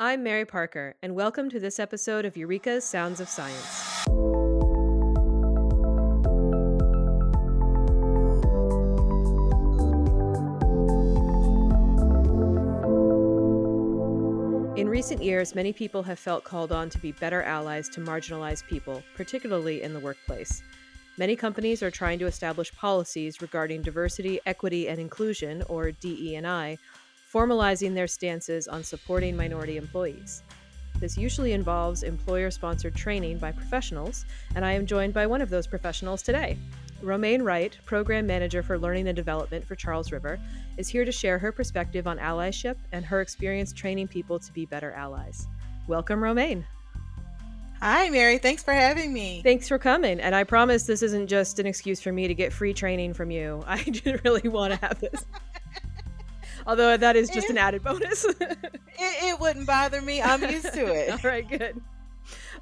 I'm Mary Parker, and welcome to this episode of Eureka's Sounds of Science. In recent years, many people have felt called on to be better allies to marginalized people, particularly in the workplace. Many companies are trying to establish policies regarding diversity, equity, and inclusion, or DE&I, formalizing their stances on supporting minority employees. This usually involves employer sponsored training by professionals, and I am joined by one of those professionals today. Romaine Wright, Program Manager for Learning and Development for Charles River, is here to share her perspective on allyship and her experience training people to be better allies. Welcome, Romaine. Hi, Mary. Thanks for having me. Thanks for coming. And I promise this isn't just an excuse for me to get free training from you. I didn't really want to have this. Although that is just it, an added bonus. it, it wouldn't bother me. I'm used to it. All right, good.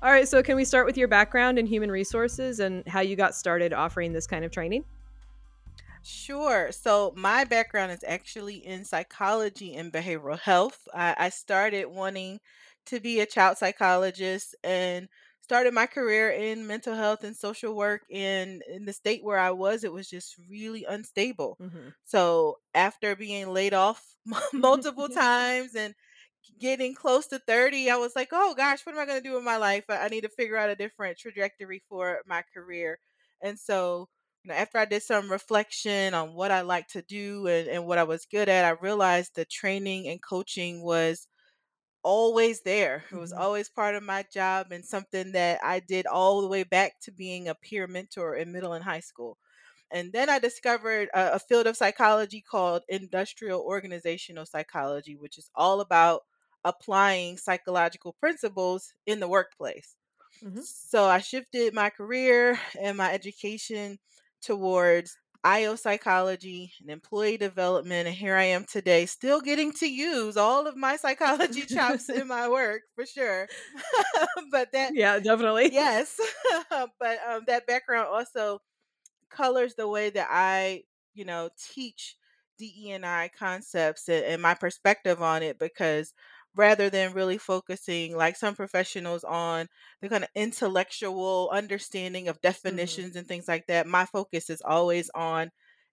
All right, so can we start with your background in human resources and how you got started offering this kind of training? Sure. So, my background is actually in psychology and behavioral health. I, I started wanting to be a child psychologist and started my career in mental health and social work and in the state where I was it was just really unstable. Mm-hmm. So after being laid off multiple times and getting close to 30 I was like, "Oh gosh, what am I going to do with my life? I need to figure out a different trajectory for my career." And so you know, after I did some reflection on what I like to do and, and what I was good at, I realized that training and coaching was always there. It was mm-hmm. always part of my job and something that I did all the way back to being a peer mentor in middle and high school. And then I discovered a, a field of psychology called industrial organizational psychology, which is all about applying psychological principles in the workplace. Mm-hmm. So I shifted my career and my education towards IO psychology and employee development. And here I am today, still getting to use all of my psychology chops in my work for sure. but that, yeah, definitely. Yes. but um, that background also colors the way that I, you know, teach DE&I concepts and, and my perspective on it because rather than really focusing like some professionals on the kind of intellectual understanding of mm-hmm. definitions mm-hmm. and things like that my focus is always on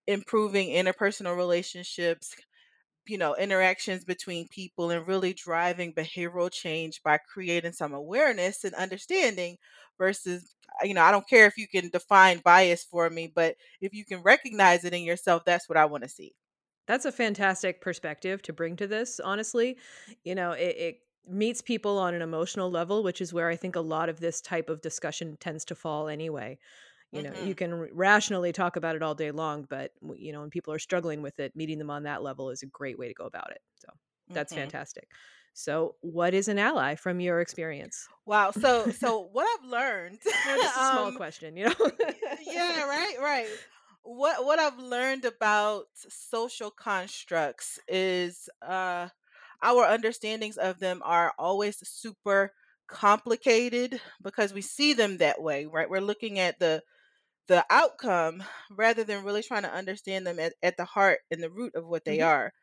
improving interpersonal relationships you know interactions between people and really driving behavioral change by creating some awareness and understanding versus you know i don't care if you can define bias for me but if you can recognize it in yourself that's what i want to see that's a fantastic perspective to bring to this, honestly. You know, it, it meets people on an emotional level, which is where I think a lot of this type of discussion tends to fall anyway. You know, mm-hmm. you can rationally talk about it all day long, but you know, when people are struggling with it, meeting them on that level is a great way to go about it. So that's mm-hmm. fantastic. So, what is an ally from your experience? Wow. So, so what I've learned. just a small um, question, you know. yeah. Right. Right what what I've learned about social constructs is uh our understandings of them are always super complicated because we see them that way, right? We're looking at the the outcome rather than really trying to understand them at, at the heart and the root of what they mm-hmm. are.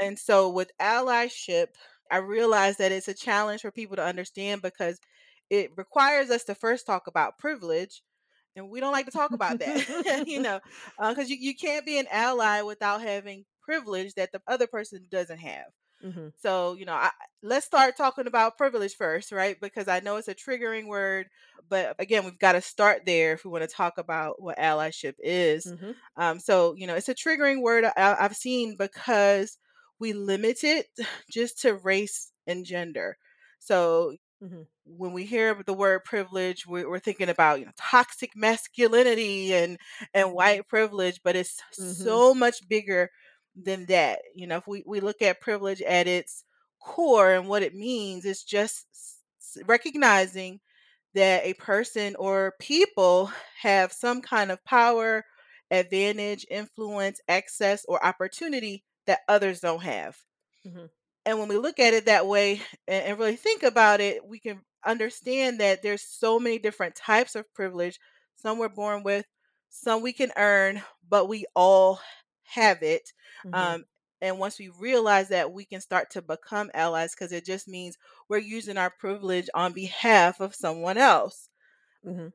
And so with allyship, I realize that it's a challenge for people to understand because it requires us to first talk about privilege and we don't like to talk about that you know because uh, you, you can't be an ally without having privilege that the other person doesn't have mm-hmm. so you know I, let's start talking about privilege first right because i know it's a triggering word but again we've got to start there if we want to talk about what allyship is mm-hmm. um, so you know it's a triggering word I, i've seen because we limit it just to race and gender so Mm-hmm. When we hear the word privilege, we're, we're thinking about you know toxic masculinity and and white privilege, but it's mm-hmm. so much bigger than that. You know, if we, we look at privilege at its core and what it means, it's just recognizing that a person or people have some kind of power, advantage, influence, access, or opportunity that others don't have. Mm-hmm. And when we look at it that way and, and really think about it, we can understand that there's so many different types of privilege. Some we're born with, some we can earn, but we all have it. Mm-hmm. Um, And once we realize that, we can start to become allies because it just means we're using our privilege on behalf of someone else. hmm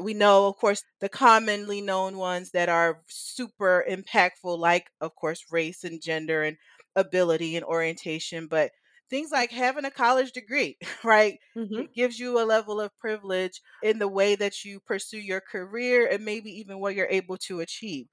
We know, of course, the commonly known ones that are super impactful, like, of course, race and gender and ability and orientation, but things like having a college degree, right? hmm It gives you a level of privilege in the way that you pursue your career and maybe even what you're able to achieve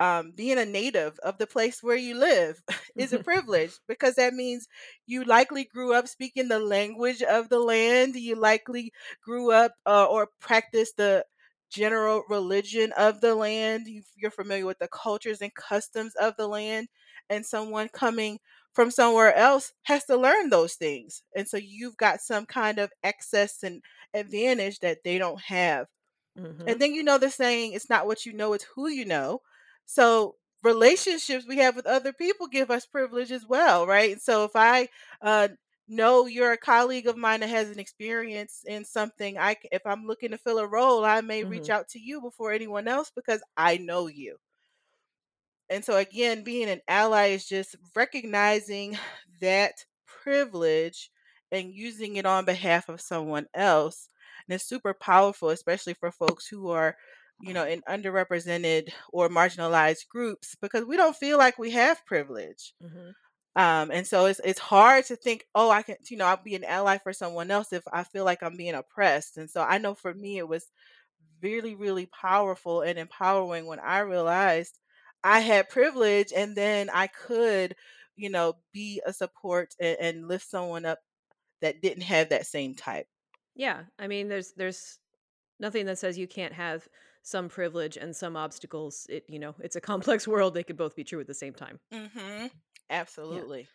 um, being a native of the place where you live is a privilege because that means you likely grew up speaking the language of the land. You likely grew up uh, or practiced the general religion of the land. You, you're familiar with the cultures and customs of the land. And someone coming from somewhere else has to learn those things. And so you've got some kind of excess and advantage that they don't have. hmm And then you know the saying, it's not what you know, it's who you know. So relationships we have with other people give us privilege as well, right? And So if I uh, know you're a colleague of mine that has an experience in something, I if I'm looking to fill a role, I may reach hmm out to you before anyone else because I know you. And so again, being an ally is just recognizing that privilege and using it on behalf of someone else. And it's super powerful, especially for folks who are, you know, in underrepresented or marginalized groups because we don't feel like we have privilege. hmm Um, and so it's it's hard to think, oh, I can, you know, I'll be an ally for someone else if I feel like I'm being oppressed. And so I know for me it was really, really powerful and empowering when I realized I had privilege and then I could, you know, be a support and, and lift someone up that didn't have that same type. Yeah, I mean, there's there's nothing that says you can't have some privilege and some obstacles. It you know, it's a complex world. They could both be true at the same time. hmm Yeah. Absolutely.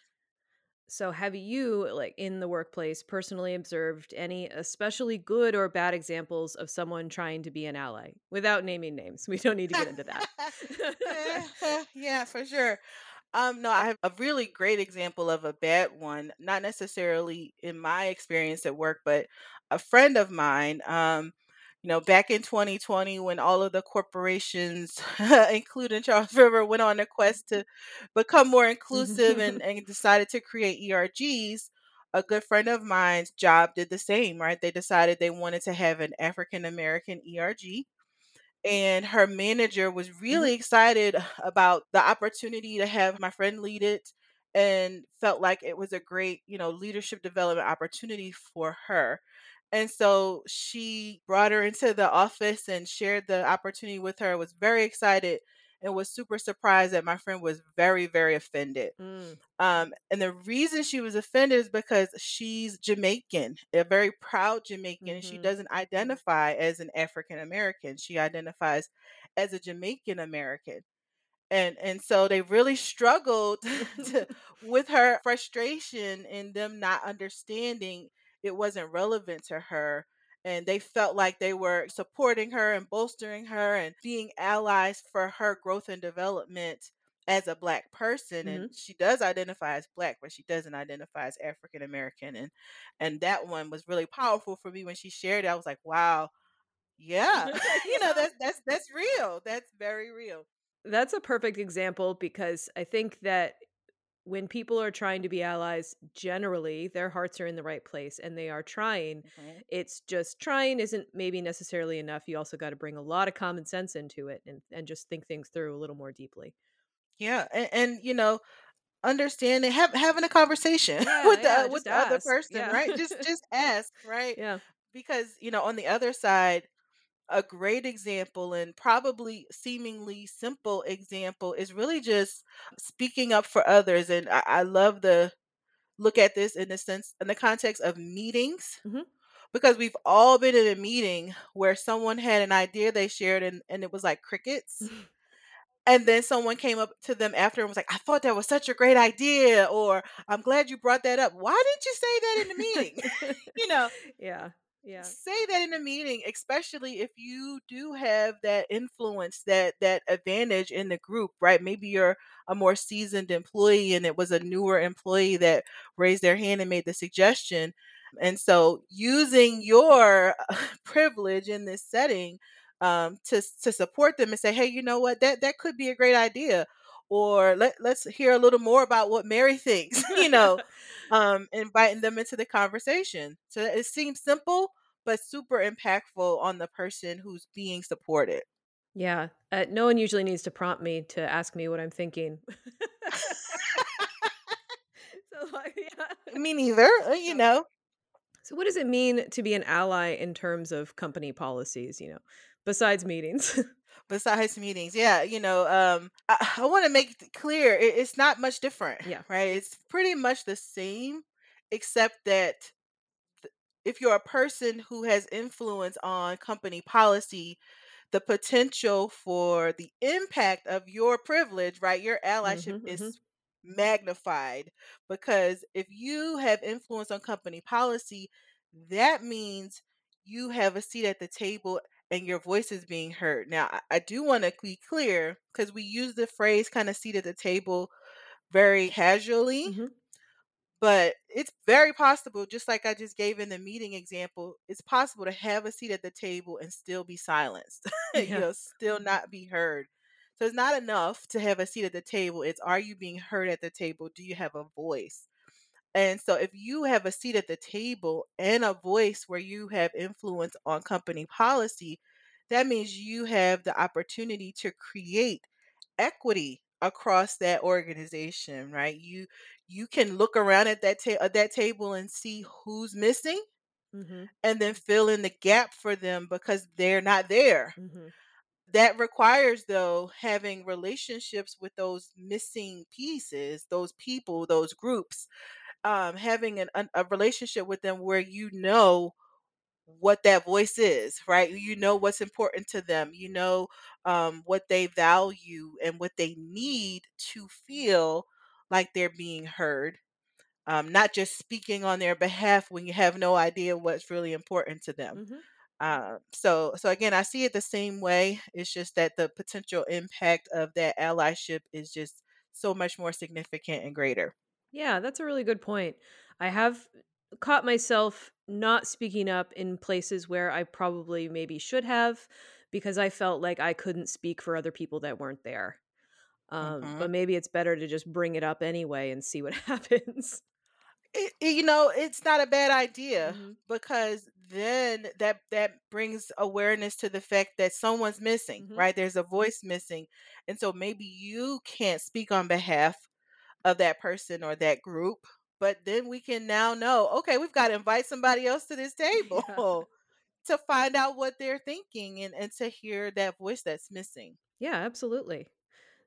So, have you, like in the workplace, personally observed any especially good or bad examples of someone trying to be an ally without naming names? We don't need to get into that. Yeah, for sure. Um, no, I have a really great example of a bad one, not necessarily in my experience at work, but a friend of mine, um, you know, back in 2020 when all of the corporations, including Charles River, went on a quest to become more inclusive and, and decided to create ERGs, a good friend of mine's job did the same, right? They decided they wanted to have an African American ERG and her manager was Mhm, really excited about the opportunity to have my friend lead it and felt like it was a great you know leadership development opportunity for her and so she brought her into the office and shared the opportunity with her was very excited and was super surprised that my friend was very very offended. Mm, um, and the reason she was offended is because she's Jamaican, a very proud Jamaican, and she doesn't identify as an African American. She identifies as a Jamaican American. And and so they really struggled to, with her frustration and them not understanding it wasn't relevant to her and they felt like they were supporting her and bolstering her and being allies for her growth and development as a black person and mhm. she does identify as black but she doesn't identify as african american and and that one was really powerful for me when she shared it i was like wow yeah you know that's that's that's real that's very real That's a perfect example because I think that when people are trying to be allies, generally their hearts are in the right place and they are trying. Mhm. It's just trying isn't maybe necessarily enough. You also got to bring a lot of common sense into it and, and just think things through a little more deeply. Yeah, and, and you know, understanding, have, having a conversation Yeah, with the yeah, with the other person, Yeah. right? Just just ask, right? yeah. Because you know, on the other side, a great example and probably seemingly simple example is really just speaking up for others. And I, I love the look at this in the sense in the context of meetings hmm because we've all been in a meeting where someone had an idea they shared and, and it was like crickets and then someone came up to them after and was like, "I thought that was such a great idea," or "I'm glad you brought that up. Why didn't you say that in the meeting?" you know, yeah. Yeah. say that in a meeting, especially if you do have that influence, that that advantage in the group, right? Maybe you're a more seasoned employee and it was a newer employee that raised their hand and made the suggestion. And so using your privilege in this setting um, to to support them and say, hey, you know what, that that could be a great idea. Or let, let's hear a little more about what mary thinks you know um inviting them into the conversation so it seems simple but super impactful on the person who's being supported Yeah. Uh, no one usually needs to prompt me to ask me what I'm thinking. so, like, yeah. me neither uh, you know so what does it mean to be an ally in terms of company policies, you know, besides meetings? Besides meetings yeah you know um i, I want to make it clear it, it's not much different yeah. right it's pretty much the same except that if you're a person who has influence on company policy the potential for the impact of your privilege, right? Your allyship Mhm, mhm. is magnified because if you have influence on company policy, that means you have a seat at the table and your voice is being heard. Now, I, I do want to be clear because we use the phrase kind of seat at the table very casually Mhm. but it's very possible, just like I just gave in the meeting example, it's possible to have a seat at the table and still be silenced, you Yeah. know, still not be heard. So it's not enough to have a seat at the table. It's are you being heard at the table? Do you have a voice? And so if you have a seat at the table and a voice where you have influence on company policy, that means you have the opportunity to create equity across that organization, right? You you can look around at that ta- at that table and see who's missing Mhm. and then fill in the gap for them because they're not there. Mhm. That requires though having relationships with those missing pieces, those people, those groups um, having an, a relationship with them where you know what that voice is, right? You know what's important to them. You know um, what they value and what they need to feel like they're being heard. Um, not just speaking on their behalf when you have no idea what's really important to them. Mhm. Uh, so, so again, I see it the same way. It's just that the potential impact of that allyship is just so much more significant and greater. Yeah, that's a really good point. I have caught myself not speaking up in places where I probably maybe should have because I felt like I couldn't speak for other people that weren't there. Um, hmm but maybe it's better to just bring it up anyway and see what happens. It, you know, it's not a bad idea Mhm. because then that that brings awareness to the fact that someone's missing, Mhm. right? There's a voice missing. And so maybe you can't speak on behalf of that person or that group, but then we can now know, okay, we've got to invite somebody else to this Yeah. table to find out what they're thinking and, and to hear that voice that's missing. Yeah, absolutely.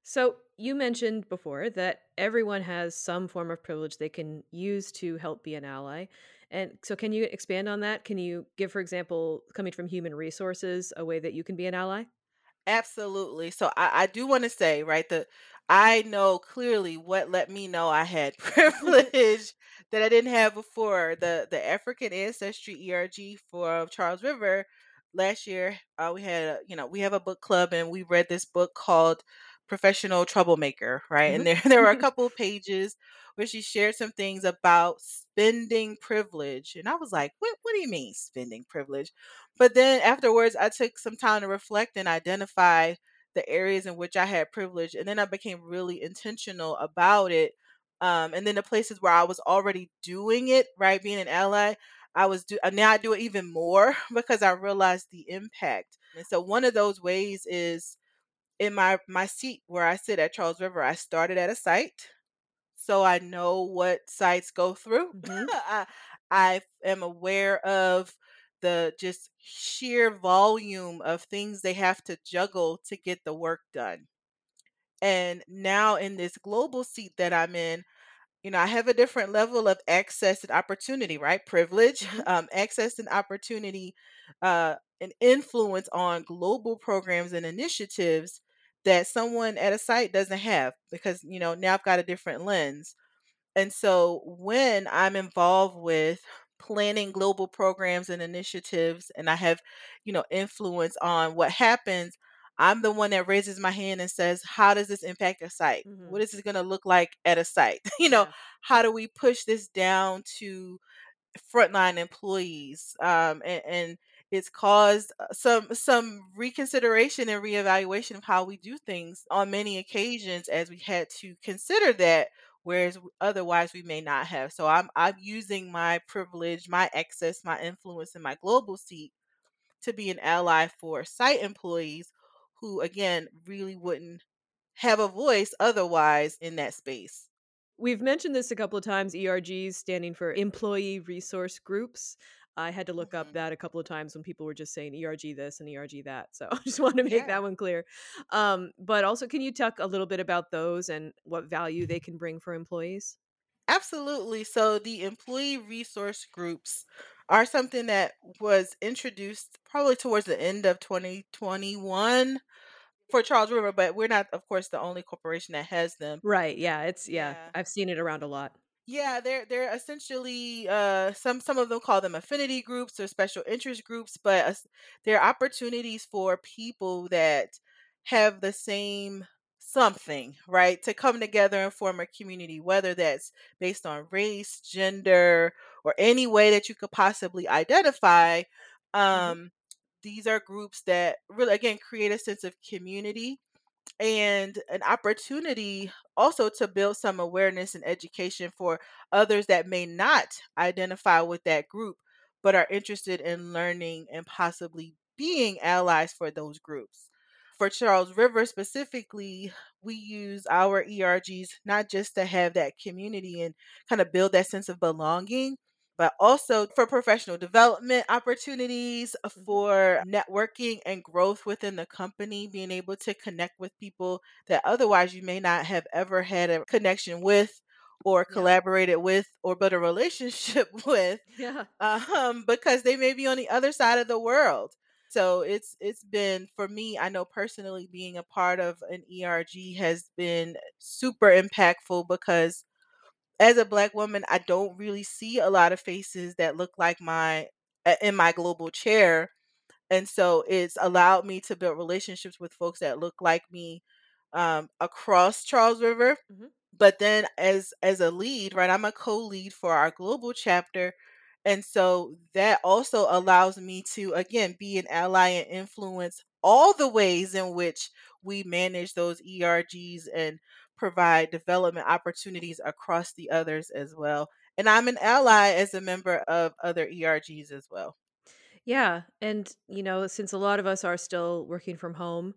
So, you mentioned before that everyone has some form of privilege they can use to help be an ally. And so, can you expand on that? Can you give, for example, coming from human resources, a way that you can be an ally? Absolutely. So I, I do want to say, right, that I know clearly what let me know I had privilege that I didn't have before. The the African ancestry ERG for Charles River last year, uh, we had a, you know, we have a book club and we read this book called Professional Troublemaker, right? Mhm. And there there were a couple of pages where she shared some things about spending privilege. And I was like, what what do you mean spending privilege? But then afterwards, I took some time to reflect and identify the areas in which I had privilege. And then I became really intentional about it. Um, and then the places where I was already doing it, right, being an ally, I was do now I do it even more because I realized the impact. And so one of those ways is in my my seat where I sit at Charles River. I started at a site so I know what sites go through. Mhm. I, I am aware of the just sheer volume of things they have to juggle to get the work done. And now in this global seat that I'm in, you know, I have a different level of access and opportunity, right? Privilege, Mhm. um, access and opportunity, uh, and influence on global programs and initiatives that someone at a site doesn't have because, you know, now I've got a different lens and so when I'm involved with planning global programs and initiatives and I have, you know, influence on what happens, I'm the one that raises my hand and says, how does this impact a site? Mhm. What is this going to look like at a site? you know, Yeah. how do we push this down to frontline employees? Um, and, and it's caused uh, some some reconsideration and reevaluation of how we do things on many occasions as we had to consider that whereas otherwise we may not have so i'm i'm using my privilege my access my influence and my global seat to be an ally for site employees who again really wouldn't have a voice otherwise in that space We've mentioned this a couple of times, ERGs standing for employee resource groups. I had to look up Mhm. that a couple of times when people were just saying ERG this and ERG that. So I just wanted to make yeah that one clear. Um, but also, can you talk a little bit about those and what value they can bring for employees? Absolutely. So the employee resource groups are something that was introduced probably towards the end of 2021 for Charles River, but we're not, of course, the only corporation that has them. Right. Yeah. It's, yeah. Yeah. I've seen it around a lot. Yeah, they're they're essentially uh some some of them call them affinity groups or special interest groups, but as- they're opportunities for people that have the same something, right? To come together and form a community, whether that's based on race, gender, or any way that you could possibly identify. hmm Um these are groups that really again create a sense of community and an opportunity also to build some awareness and education for others that may not identify with that group but are interested in learning and possibly being allies for those groups. For Charles River specifically, we use our ERGs not just to have that community and kind of build that sense of belonging, but also for professional development opportunities, uh, hmm for networking and growth within the company, being able to connect with people that otherwise you may not have ever had a connection with or Yeah. collaborated with or built a relationship with Yeah. um because they may be on the other side of the world so it's it's been for me i know personally being a part of an erg has been super impactful because as a black woman, I don't really see a lot of faces that look like my in my global chair. And so it's allowed me to build relationships with folks that look like me um, across Charles River. hmm But then as as a lead, right, I'm a co-lead for our global chapter. And so that also allows me to again be an ally and influence all the ways in which we manage those ERGs and provide development opportunities across the others as well. And I'm an ally as a member of other ERGs as well. Yeah, and you know, since a lot of us are still working from home,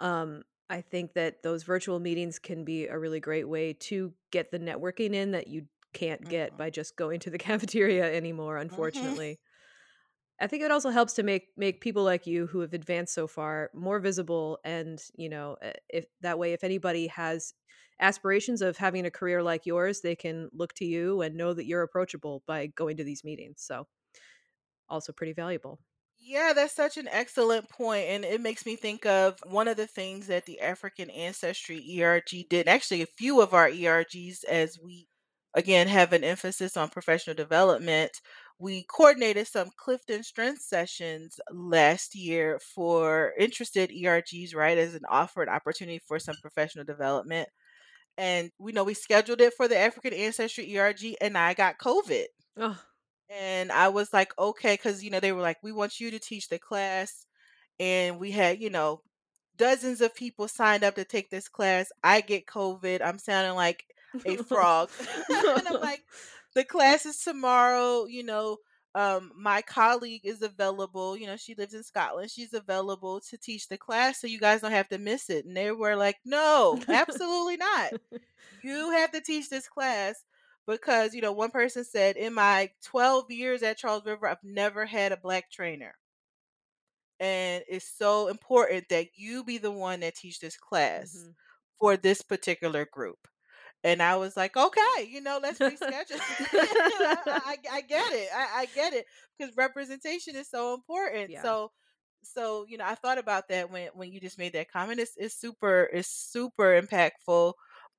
um, I think that those virtual meetings can be a really great way to get the networking in that you can't get Mhm. by just going to the cafeteria anymore, Mhm. unfortunately. I think it also helps to make make people like you who have advanced so far more visible and, you know, uh, if that way if anybody has aspirations of having a career like yours, they can look to you and know that you're approachable by going to these meetings. So, also pretty valuable. Yeah, that's such an excellent point, and it makes me think of one of the things that the African Ancestry ERG did. Actually, a few of our ERGs, as we again have an emphasis on professional development. We coordinated some Clifton Strength sessions last year for interested ERGs, right, as an offered opportunity for some professional development. And we know we scheduled it for the African Ancestry ERG, and I got COVID. And I was like, okay, because you know, they were like, we want you to teach the class. And we had, you know, dozens of people signed up to take this class. I get COVID. I'm sounding like a frog. and I'm like, the class is tomorrow, you know. Um, my colleague is available, you know, she lives in Scotland. She's available to teach the class so you guys don't have to miss it. And they were like, no, absolutely not you have to teach this class because you know one person said in my 12 years at charles river i've never had a black trainer and it's so important that you be the one that teach this class Mhm. for this particular group and i was like okay you know let's reschedule I, I, I get it I, I get it because representation is so important Yeah. so so you know i thought about that when when you just made that comment it's, it's super it's super impactful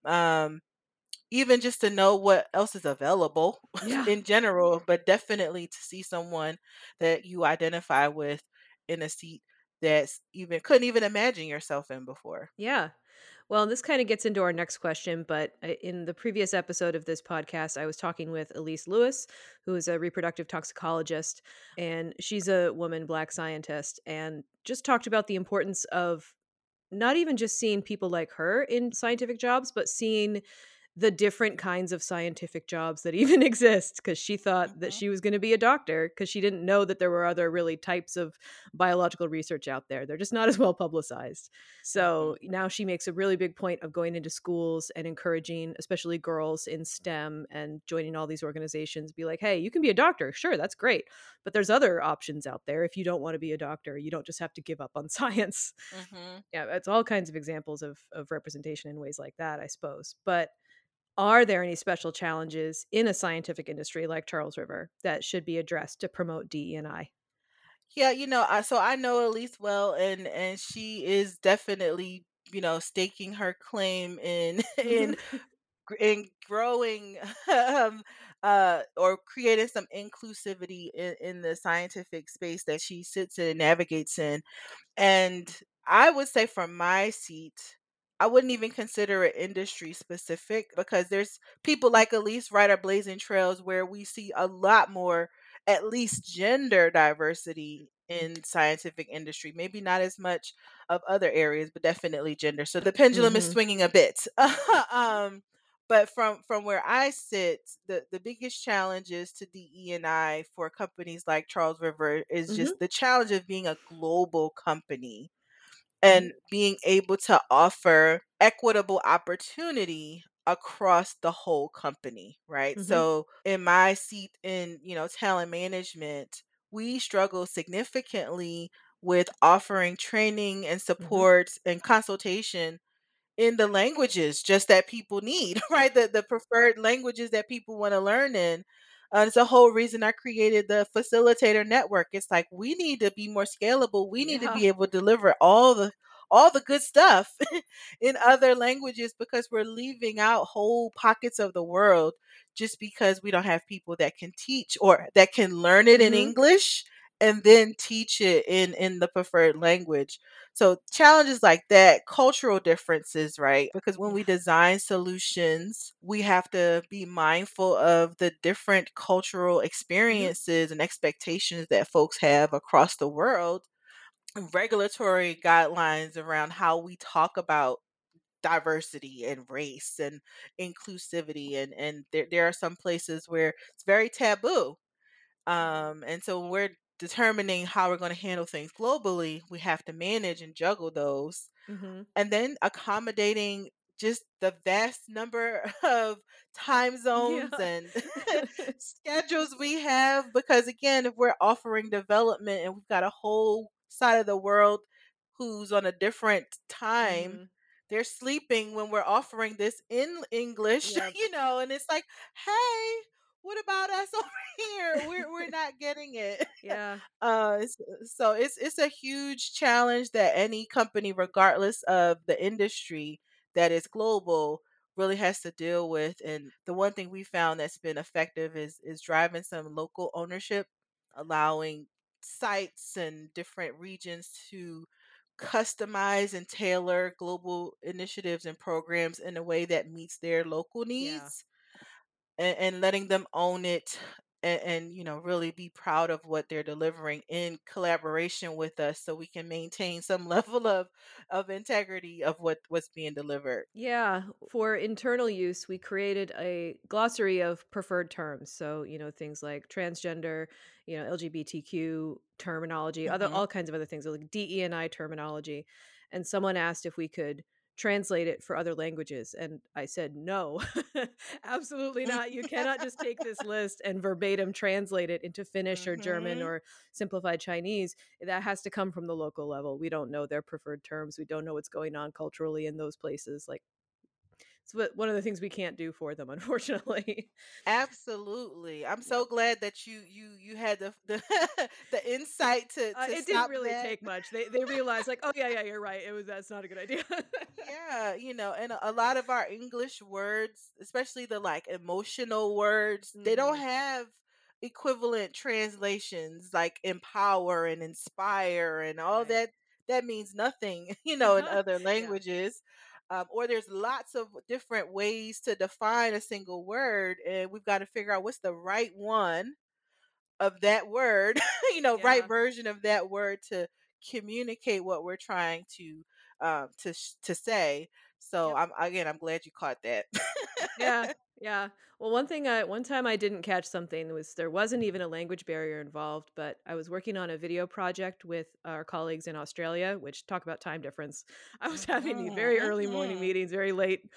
um even just to know what else is available Yeah. in general, but definitely to see someone that you identify with in a seat that's even couldn't even imagine yourself in before. Yeah. Well, this kind of gets into our next question, but uh, in the previous episode of this podcast, I was talking with Elise Lewis, who is a reproductive toxicologist, and she's a woman black scientist, and just talked about the importance of not even just seeing people like her in scientific jobs, but seeing the different kinds of scientific jobs that even exist because she thought that Mhm. she was going to be a doctor because she didn't know that there were other really types of biological research out there. They're just not as well publicized. Mhm. So now she makes a really big point of going into schools and encouraging, especially girls in STEM and joining all these organizations. Be like, hey, you can be a doctor. Sure, that's great. But there's other options out there if you don't want to be a doctor. You don't just have to give up on science. Mhm. Yeah, it's all kinds of examples of, of representation in ways like that, I suppose. But are there any special challenges in a scientific industry like Charles River that should be addressed to promote DE&I? Yeah, you know, I so I know Elise well, and and she is definitely, you know, staking her claim in in in growing um uh or creating some inclusivity in, in the scientific space that she sits in and navigates in And I would say from my seat, I wouldn't even consider it industry specific because there's people like Elise right are blazing trails where we see a lot more, at least gender diversity in scientific industry. Maybe not as much of other areas, but definitely gender. So the pendulum is Mhm. swinging a bit. um, but from from where I sit, the the biggest challenges to DE and I for companies like Charles River is just the challenge of being a global company. And being able to offer equitable opportunity across the whole company, right? Mhm. So in my seat in, you know, talent management, we struggle significantly with offering training and support and consultation in the languages just that people need, right? The the preferred languages that people want to learn in. Uh, it's the whole reason I created the facilitator network. It's like we need to be more scalable. We need to be able to deliver all the all the good stuff in other languages because we're leaving out whole pockets of the world just because we don't have people that can teach or that can learn it in Mhm. English and then teach it in in the preferred language. So challenges like that, cultural differences, right? Because when we design solutions, we have to be mindful of the different cultural Mhm. experiences and expectations that folks have across the world. Regulatory guidelines around how we talk about diversity and race and inclusivity and and there, there are some places where it's very taboo um, and so we're determining how we're going to handle things globally, we have to manage and juggle those. Mhm. And then accommodating just the vast number of time zones Yeah. and schedules we have. Because again, if we're offering development and we've got a whole side of the world who's on a different time, Mhm. they're sleeping when we're offering this in English, Yep. you know, and it's like, hey, what about us over here? We're we're not getting it. Yeah. Uh, so it's it's a huge challenge that any company, regardless of the industry that is global, really has to deal with. And the one thing we found that's been effective is is driving some local ownership, allowing sites and different regions to customize and tailor global initiatives and programs in a way that meets their local Yeah. And, and letting them own it and, and you know really be proud of what they're delivering in collaboration with us so we can maintain some level of of integrity of what what's being delivered Yeah, for internal use, we created a glossary of preferred terms. So, you know, things like transgender, you know, LGBTQ terminology, other hmm all kinds of other things like DE and I terminology. And someone asked if we could translate it for other languages, and I said no. Absolutely not. You cannot just take this list and verbatim translate it into Finnish or German hmm or simplified Chinese. That has to come from the local level. We don't know their preferred terms. We don't know what's going on culturally in those places. Like it's one of the things we can't do for them, unfortunately. absolutely i'm so glad that you you you had the the, the insight to Uh, to it didn't really that take much. They they realized like, oh yeah, yeah, you're right. It was that's not a good idea. Yeah, you know, and a a lot of our English words, especially the like emotional words, they don't hmm have equivalent translations like empower and inspire and all Right. that. That means nothing, you know, in other yeah. Um, or there's lots of different ways to define a single word, and we've got to figure out what's the right one of that word, you know, Yeah. right version of that word to communicate what we're trying to um, to to say. So Yep. I'm again, I'm glad you caught that. Yeah, yeah. Well, one thing I one time I didn't catch something was there wasn't even a language barrier involved, but I was working on a video project with our colleagues in Australia, which talk about time difference. I was having these Mhm, very early morning meetings, very late.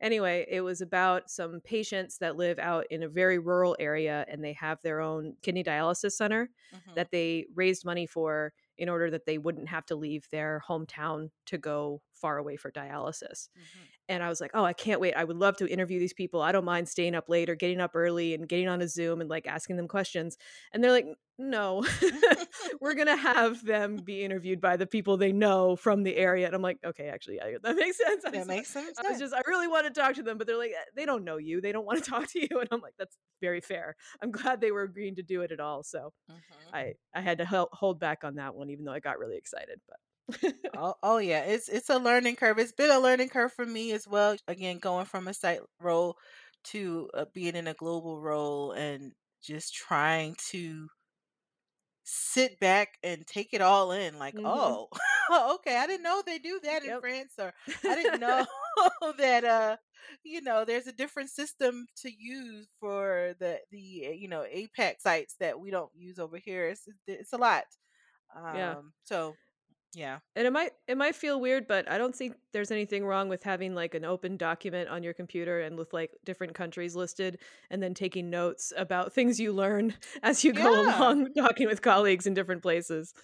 Anyway, it was about some patients that live out in a very rural area and they have their own kidney dialysis center mhm, that they raised money for in order that they wouldn't have to leave their hometown to go far away for dialysis. mhm. And I was like, "Oh, I can't wait. I would love to interview these people. I don't mind staying up late or getting up early and getting on a Zoom and like asking them questions." And they're like, "No. We're going to have them be interviewed by the people they know from the area." And I'm like, "Okay, actually, yeah, that makes sense." That sorry. makes some I was just I really want to talk to them, but they're like, "Eh, "They don't know you. They don't want to talk to you." And I'm like, "That's very fair." I'm glad they were agreeing to do it at all. So, Mhm. I I had to hel- hold back on that one even though I got really excited, but Oh, oh yeah, it's it's a learning curve. It's been a learning curve for me as well. Again, going from a site role to uh, being in a global role and just trying to sit back and take it all in like Mhm. oh okay i didn't know they do that in france or i didn't know that uh you know there's a different system to use for the the uh, you know APAC sites that we don't use over here it's it's a lot yeah. um so yeah And it might it might feel weird, but I don't think there's anything wrong with having like an open document on your computer and with like different countries listed and then taking notes about things you learn as you go yeah along talking with colleagues in different places.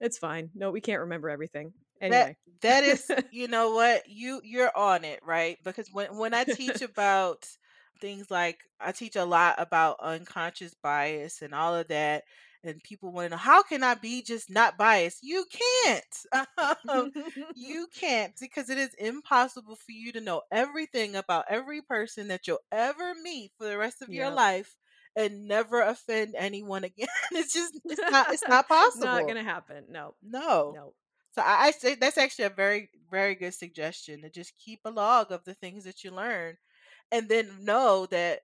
It's fine. No, we can't remember everything. that that is you know what you you're on it right because when when i teach about things like i teach a lot about unconscious bias and all of that and people want to know how can i be just not biased you can't um, you can't because it is impossible for you to know everything about every person that you'll ever meet for the rest of your life and never offend anyone again it's just it's not it's not possible. Not going to happen. No. no No. so I, I say that's actually a very, very good suggestion to just keep a log of the things that you learn and then know that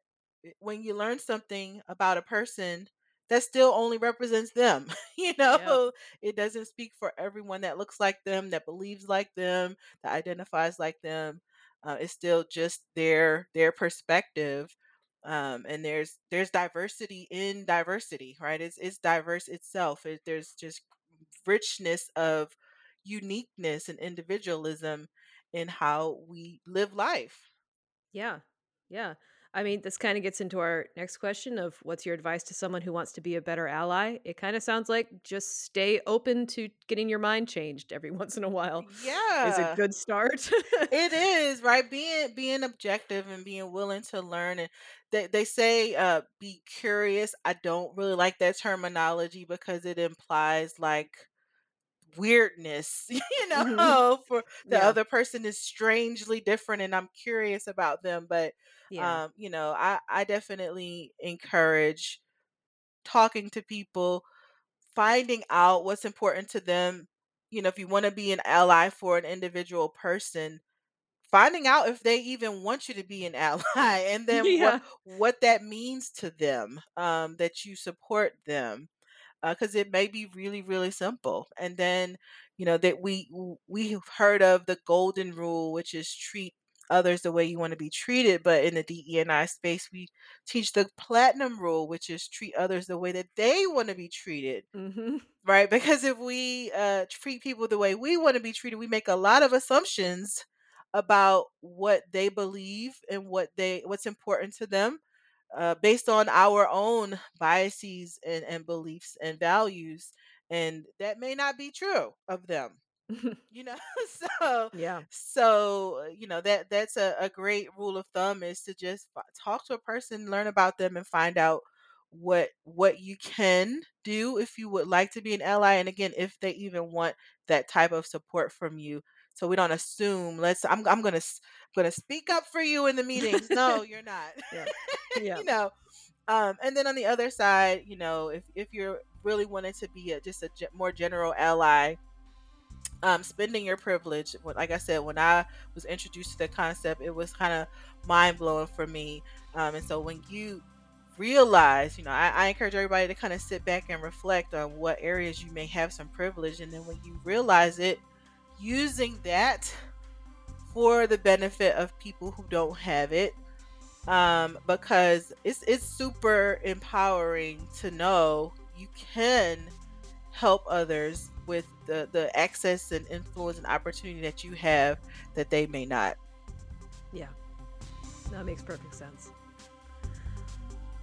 when you learn something about a person, that still only represents them. you know, it doesn't speak for everyone that looks like them, that believes like them, that identifies like them. Uh, it's still just their their perspective. Um, and there's there's diversity in diversity, right? It's it's diverse itself. It, there's just richness of uniqueness and individualism in how we live life. Yeah. Yeah. I mean, this kind of gets into our next question of what's your advice to someone who wants to be a better ally? It kind of sounds like just stay open to getting your mind changed every once in a while Yeah. is a good start. it is right. Being being objective and being willing to learn, and they they say uh, be curious. I don't really like that terminology because it implies like weirdness, you Mhm. know, for the Yeah. other person is strangely different, and I'm curious about them. But Yeah. um, you know, I I definitely encourage talking to people, finding out what's important to them. You know, if you want to be an ally for an individual person, finding out if they even want you to be an ally and then what what that means to them um that you support them because it may be really really simple and then you know that we we've heard of the golden rule which is treat others the way you want to be treated but in the DE&I space we teach the platinum rule which is treat others the way that they want to be treated Mhm. right because if we uh, treat people the way we want to be treated we make a lot of assumptions about what they believe and what they what's important to them uh, based on our own biases and, and beliefs and values and that may not be true of them you know so Yeah. so uh, you know that that's a, a great rule of thumb is to just talk to a person learn about them and find out what what you can do if you would like to be an ally and again if they even want that type of support from you so we don't assume let's i'm, I'm gonna s- gonna speak up for you in the meetings no you're not Yeah. Yeah. you know um and then on the other side you know if if you're really wanting to be a, just a ge- more general ally um, spending your privilege. Like I said, when I was introduced to the concept, it was kind of mind blowing for me. Um, and so when you realize, you know, I, I encourage everybody to kind of sit back and reflect on what areas you may have some privilege. And then when you realize it, using that for the benefit of people who don't have it. Um, because it's it's super empowering to know you can help others with the, the access and influence and opportunity that you have that they may not. Yeah. That makes perfect sense.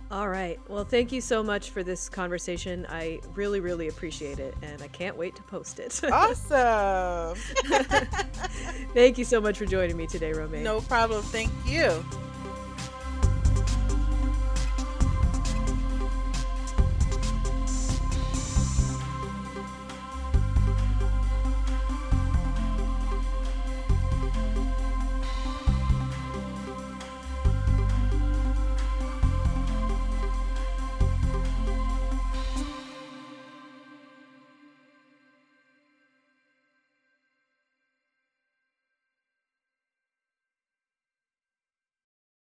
All right. Well, thank you so much for this conversation. I really, really appreciate it, and I can't wait to post it. awesome. thank you so much for joining me today, Romaine. No problem. Thank you.